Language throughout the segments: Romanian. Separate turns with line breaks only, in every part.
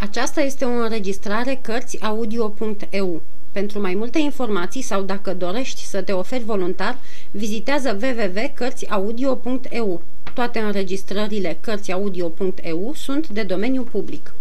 Aceasta este o înregistrare Cărțiaudio.eu. Pentru mai multe informații sau dacă dorești să te oferi voluntar, vizitează www.cărțiaudio.eu. Toate înregistrările Cărțiaudio.eu sunt de domeniu public.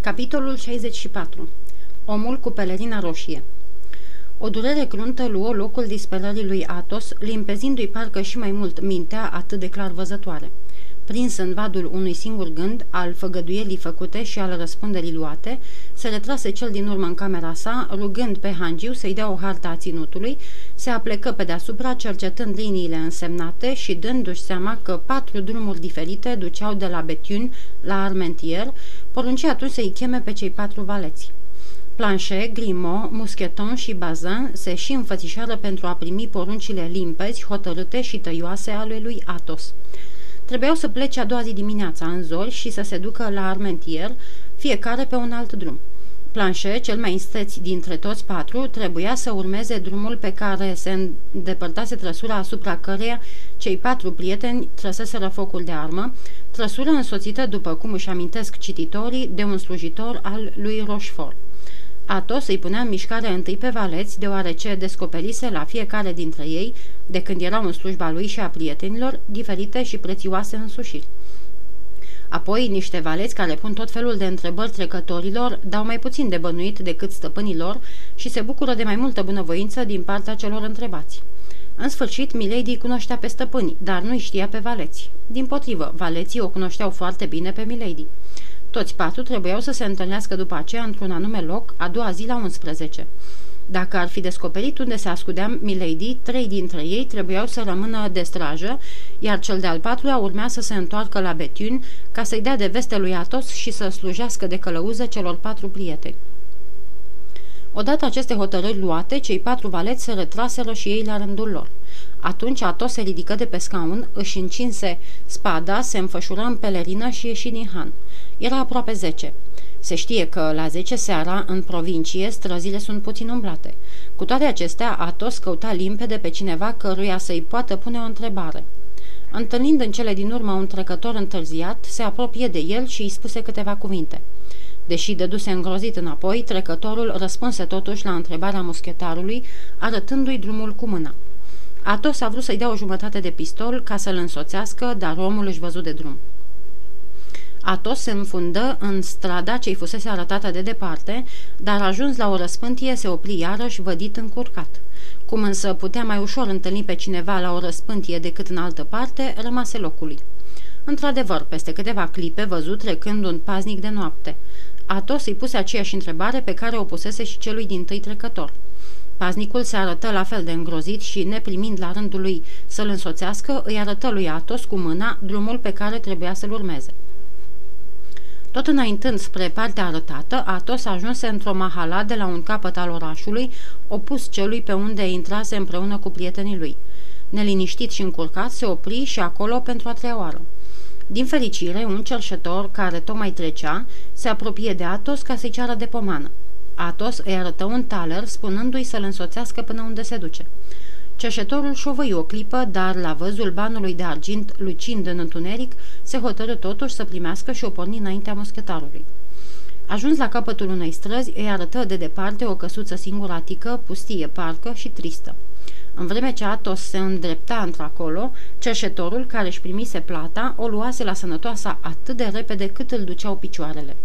Capitolul 64 Omul cu pelerina roșie O durere cruntă luă locul disperării lui Atos, limpezindu-i parcă și mai mult mintea atât de clar văzătoare. Prins în vadul unui singur gând, al făgăduielii făcute și al răspunderii luate, se retrase cel din urmă în camera sa, rugând pe Hangiu să-i dea o hartă a ținutului, se aplecă pe deasupra, cercetând liniile însemnate și dându-și seama că patru drumuri diferite duceau de la Betiun la Armentier, porunci atunci să-i cheme pe cei patru valeți. Planchet, Grimaud, Muscheton și Bazin se și înfățișară pentru a primi poruncile limpezi, hotărâte și tăioase ale lui Athos. Trebuiau să plece a doua zi dimineața în zori și să se ducă la Armentier, fiecare pe un alt drum. Planchet, cel mai însteț dintre toți patru, trebuia să urmeze drumul pe care se îndepărtase trăsura asupra căreia cei patru prieteni trăseseră focul de armă, trăsură însoțită, după cum își amintesc cititorii, de un slujitor al lui Rochefort. Atos îi punea în mișcare întâi pe valeți, deoarece descoperise la fiecare dintre ei, de când erau în slujba lui și a prietenilor, diferite și prețioase însușiri. Apoi, niște valeți care pun tot felul de întrebări trecătorilor dau mai puțin de bănuit decât stăpânilor și se bucură de mai multă bunăvoință din partea celor întrebați. În sfârșit, Milady cunoștea pe stăpâni, dar nu-i știa pe valeți. Din potrivă, valeții o cunoșteau foarte bine pe Milady. Toți patru trebuiau să se întâlnească după aceea într-un anume loc, a doua zi la 11. Dacă ar fi descoperit unde se ascundea Milady, trei dintre ei trebuiau să rămână de strajă, iar cel de-al patrulea urmea să se întoarcă la Betiun ca să-i dea de veste lui Atos și să slujească de călăuză celor patru prieteni. Odată aceste hotărâri luate, cei patru valeți se retraseră și ei la rândul lor. Atunci Atos se ridică de pe scaun, își încinse spada, se înfășură în pelerină și ieși din han. Era aproape zece. Se știe că la 10 seara, în provincie, străzile sunt puțin umblate. Cu toate acestea, Atos căuta limpede pe cineva căruia să-i poată pune o întrebare. Întâlnind în cele din urmă un trecător întârziat, se apropie de el și îi spuse câteva cuvinte. Deși dăduse îngrozit înapoi, trecătorul răspunse totuși la întrebarea muschetarului, arătându-i drumul cu mâna. Atos a vrut să-i dea o jumătate de pistol ca să-l însoțească, dar omul își văzut de drum. Atos se înfundă în strada ce-i fusese arătată de departe, dar ajuns la o răspântie se opri iarăși vădit încurcat. Cum însă putea mai ușor întâlni pe cineva la o răspântie decât în altă parte, rămase locului. Într-adevăr, peste câteva clipe văzut trecând un paznic de noapte. Atos îi puse aceeași întrebare pe care o pusese și celui din tâi trecător. Paznicul se arătă la fel de îngrozit și, neprimind la rândul lui să-l însoțească, îi arătă lui Atos cu mâna drumul pe care trebuia să-l urmeze. Tot înaintând spre partea arătată, Atos ajunse într-o mahala de la un capăt al orașului, opus celui pe unde intrase împreună cu prietenii lui. Neliniștit și încurcat, se opri și acolo pentru a treia oară. Din fericire, un cerșetor care tocmai trecea se apropie de Atos ca să-i ceară de pomană. Atos îi arătă un taler, spunându-i să-l însoțească până unde se duce. Cerșetorul șovăi o clipă, dar la văzul banului de argint lucind în întuneric, se hotărâ totuși să primească și o porni înaintea moschetarului. Ajuns la capătul unei străzi, îi arătă de departe o căsuță singuratică, pustie parcă și tristă. În vreme ce Atos se îndrepta într-acolo, cerșetorul, care își primise plata, o luase la sănătoasa atât de repede cât îl duceau picioarele.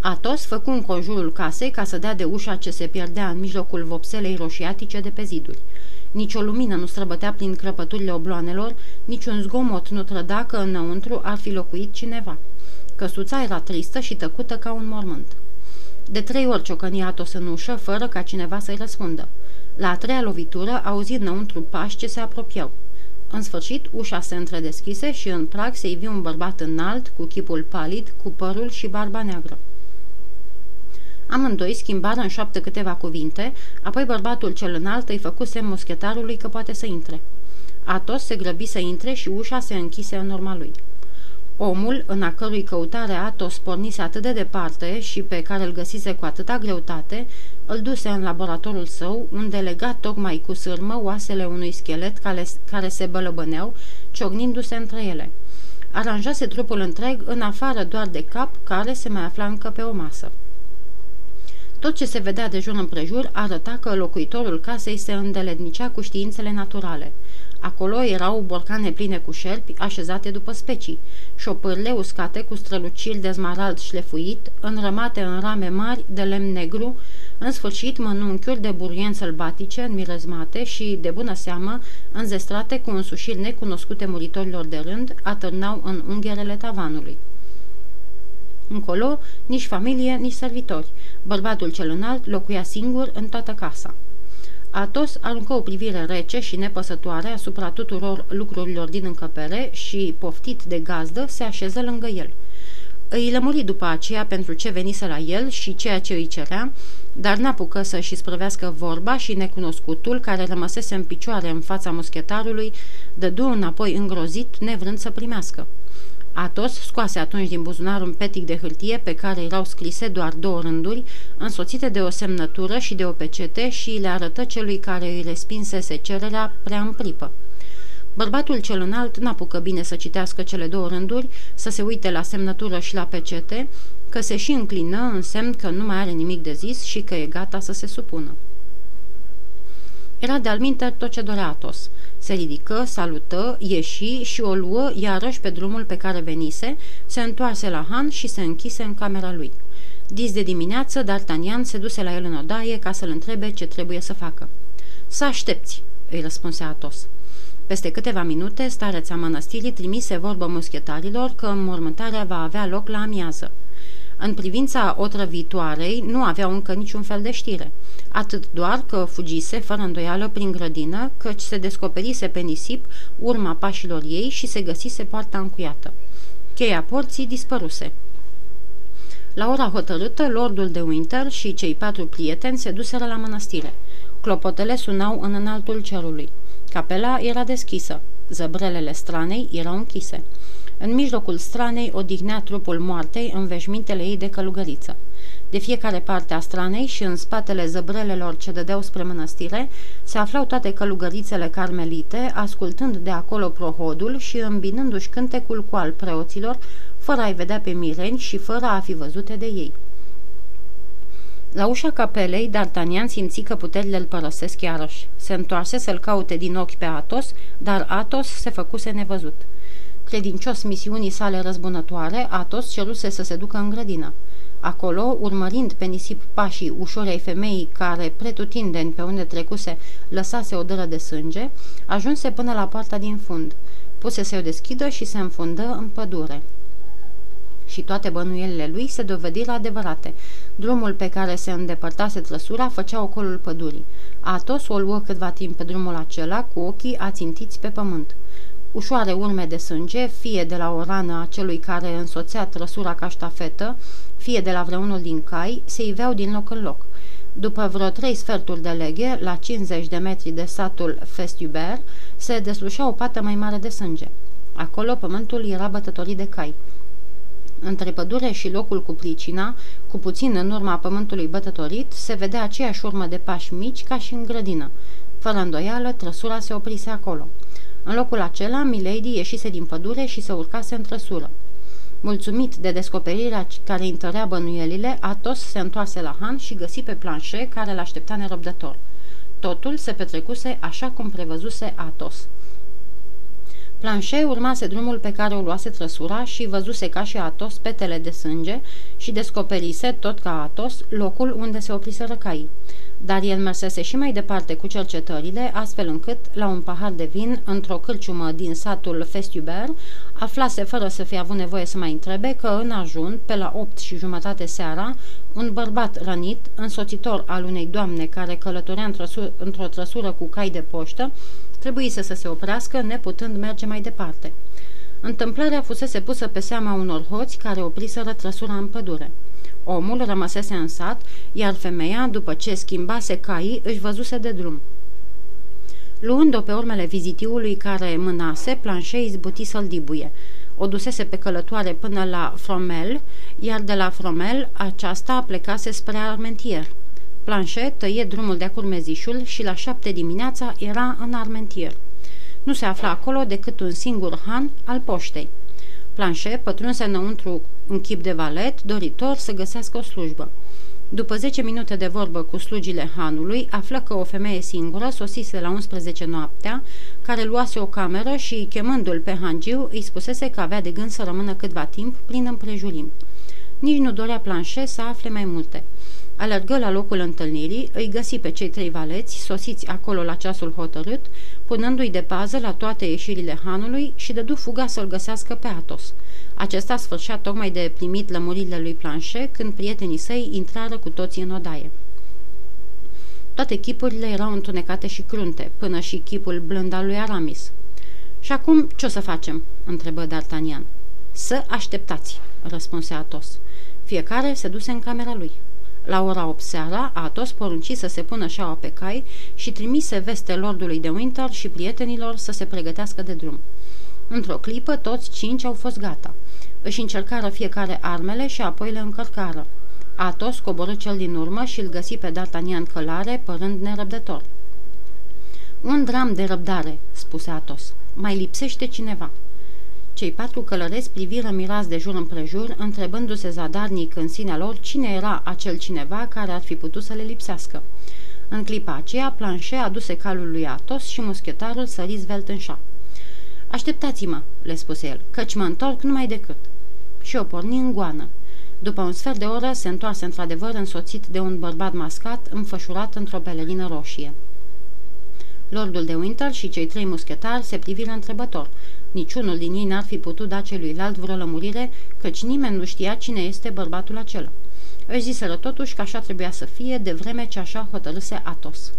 Atos făcu în conjurul casei ca să dea de ușa ce se pierdea în mijlocul vopselei roșiatice de pe ziduri. Nici o lumină nu străbătea prin crăpăturile obloanelor, niciun zgomot nu trăda că înăuntru ar fi locuit cineva. Căsuța era tristă și tăcută ca un mormânt. De trei ori ciocăni Atos în ușă, fără ca cineva să-i răspundă. La a treia lovitură auzi înăuntru pași ce se apropiau. În sfârșit, ușa se întredeschise și în prag se ivi un bărbat înalt, cu chipul palid, cu părul și barba neagră. Amândoi schimbară în șoaptă câteva cuvinte, apoi bărbatul cel înalt îi făcu semn muschetarului că poate să intre. Atos se grăbi să intre și ușa se închise în urma lui. Omul, în a cărui căutare Atos pornise atât de departe și pe care îl găsise cu atâta greutate, îl duse în laboratorul său, unde lega tocmai cu sârmă oasele unui schelet care, care se bălăbăneau, ciognindu-se între ele. aranjase trupul întreg în afară doar de cap, care se mai afla încă pe o masă. Tot ce se vedea de jur împrejur arăta că locuitorul casei se îndeletnicea cu științele naturale. Acolo erau borcane pline cu șerpi, așezate după specii, șopârle uscate cu străluciri de smarald șlefuit, înrămate în rame mari de lemn negru, în sfârșit mănunchiuri de burieni sălbatice, înmirezmate și, de bună seamă, înzestrate cu însușiri necunoscute muritorilor de rând, atârnau în ungherele tavanului. Încolo, nici familie, nici servitori. Bărbatul cel înalt locuia singur în toată casa. Atos aruncă o privire rece și nepăsătoare asupra tuturor lucrurilor din încăpere și, poftit de gazdă, se așeză lângă el. Îi lămuri după aceea pentru ce venise la el și ceea ce îi cerea, dar n-apucă să-și sprăvească vorba și necunoscutul, care rămăsese în picioare în fața muschetarului, dădu înapoi îngrozit, nevrând să primească. Atos scoase atunci din buzunar un petic de hârtie pe care erau scrise doar două rânduri, însoțite de o semnătură și de o pecete și le arătă celui care îi respinsese cererea prea în pripă. Bărbatul cel înalt n-apucă bine să citească cele două rânduri, să se uite la semnătură și la pecete, că se și înclină în semn că nu mai are nimic de zis și că e gata să se supună. Era de-al tot ce dorea Atos. Se ridică, salută, ieși și o luă iarăși pe drumul pe care venise, se întoarse la Han și se închise în camera lui. Dis de dimineață, D'Artagnan se duse la el în odaie ca să-l întrebe ce trebuie să facă. Să aștepți, îi răspunse Atos. Peste câteva minute, stareța mănăstirii trimise vorbă muschetarilor că înmormântarea va avea loc la amiază. În privința otrăvitoarei nu aveau încă niciun fel de știre, atât doar că fugise fără îndoială prin grădină, căci se descoperise pe nisip urma pașilor ei și se găsise poarta încuiată. Cheia porții dispăruse. La ora hotărâtă, lordul de Winter și cei patru prieteni se duseră la mănăstire. Clopotele sunau în înaltul cerului. Capela era deschisă. Zăbrelele stranei erau închise. În mijlocul stranei odihnea trupul moartei în veșmintele ei de călugăriță. De fiecare parte a stranei și în spatele zăbrelelor ce dădeau spre mănăstire se aflau toate călugărițele carmelite, ascultând de acolo prohodul și îmbinându-și cântecul cu al preoților, fără a-i vedea pe mireni și fără a fi văzute de ei. La ușa capelei, D'Artagnan simți că puterile îl părăsesc iarăși. Se întoarse să-l caute din ochi pe Atos, dar Atos se făcuse nevăzut. Credincios misiunii sale răzbunătoare, Atos ceruse să se ducă în grădină. Acolo, urmărind pe nisip pașii ușorei femeii care, pretutindeni pe unde trecuse, lăsase o dără de sânge, ajunse până la poarta din fund. Puse să o deschidă și se înfundă în pădure. Și toate bănuielile lui se dovediră adevărate. Drumul pe care se îndepărtase trăsura făcea ocolul pădurii. Atos o luă câtva timp pe drumul acela, cu ochii ațintiți pe pământ ușoare urme de sânge, fie de la o rană a celui care însoțea trăsura ca ștafetă, fie de la vreunul din cai, se iveau din loc în loc. După vreo trei sferturi de leghe, la 50 de metri de satul Festubert, se deslușea o pată mai mare de sânge. Acolo pământul era bătătorit de cai. Între pădure și locul cu pricina, cu puțin în urma pământului bătătorit, se vedea aceeași urmă de pași mici ca și în grădină. Fără îndoială, trăsura se oprise acolo. În locul acela, Milady ieșise din pădure și se urcase în trăsură. Mulțumit de descoperirea care întărea bănuielile, Atos se întoarse la Han și găsi pe planșe care l-aștepta nerăbdător. Totul se petrecuse așa cum prevăzuse Atos. Planșe urmase drumul pe care o luase trăsura și văzuse ca și Atos petele de sânge și descoperise, tot ca Atos, locul unde se opriseră caii dar el mersese și mai departe cu cercetările, astfel încât, la un pahar de vin, într-o cârciumă din satul Festubert, aflase fără să fie avut nevoie să mai întrebe că în ajun, pe la opt și jumătate seara, un bărbat rănit, însoțitor al unei doamne care călătorea într-o trăsură cu cai de poștă, trebuie să se oprească, neputând merge mai departe. Întâmplarea fusese pusă pe seama unor hoți care opriseră trăsura în pădure. Omul rămăsese în sat, iar femeia, după ce schimbase caii, își văzuse de drum. Luând-o pe urmele vizitiului care mânase, planșei izbuti să-l dibuie. O dusese pe călătoare până la Fromel, iar de la Fromel aceasta plecase spre Armentier. Planșe tăie drumul de-a curmezișul și la șapte dimineața era în Armentier. Nu se afla acolo decât un singur han al poștei. Planșe pătrunse înăuntru un chip de valet, doritor să găsească o slujbă. După 10 minute de vorbă cu slugile hanului, află că o femeie singură sosise la 11 noaptea, care luase o cameră și, chemându-l pe hangiu, îi spusese că avea de gând să rămână câtva timp plin împrejurim. Nici nu dorea planșe să afle mai multe. Alergă la locul întâlnirii, îi găsi pe cei trei valeți, sosiți acolo la ceasul hotărât, punându-i de pază la toate ieșirile hanului și dădu fuga să-l găsească pe Atos. Acesta sfârșea tocmai de primit lămurile lui Planșe când prietenii săi intrară cu toții în odaie. Toate chipurile erau întunecate și crunte, până și chipul blând al lui Aramis. Și acum ce o să facem?" întrebă D'Artagnan. Să așteptați," răspunse Atos. Fiecare se duse în camera lui. La ora 8 seara, Atos porunci să se pună șaua pe cai și trimise veste lordului de Winter și prietenilor să se pregătească de drum. Într-o clipă, toți cinci au fost gata. Își încercară fiecare armele și apoi le încărcară. Atos coborâ cel din urmă și îl găsi pe D'Artagnan călare, părând nerăbdător. Un dram de răbdare," spuse Atos. Mai lipsește cineva." Cei patru călăreți priviră mirați de jur împrejur, întrebându-se zadarnic în sinea lor cine era acel cineva care ar fi putut să le lipsească. În clipa aceea, Planșe aduse calul lui Atos și muschetarul sări zvelt în șa. Așteptați-mă," le spuse el, căci mă întorc numai decât." Și o porni în goană. După un sfert de oră se întoarse într-adevăr însoțit de un bărbat mascat înfășurat într-o pelerină roșie. Lordul de Winter și cei trei muschetari se priviră întrebător. Niciunul din ei n-ar fi putut da celuilalt vreo lămurire, căci nimeni nu știa cine este bărbatul acela. Își ziseră totuși că așa trebuia să fie, de vreme ce așa hotărâse Atos.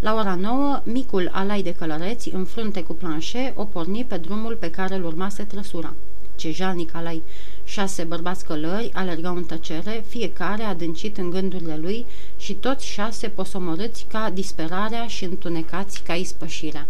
La ora nouă, micul alai de călăreți, în frunte cu planșe, o porni pe drumul pe care îl urmase trăsura. Ce jalnic alai! Șase bărbați călări alergau în tăcere, fiecare adâncit în gândurile lui și toți șase posomorâți ca disperarea și întunecați ca ispășirea.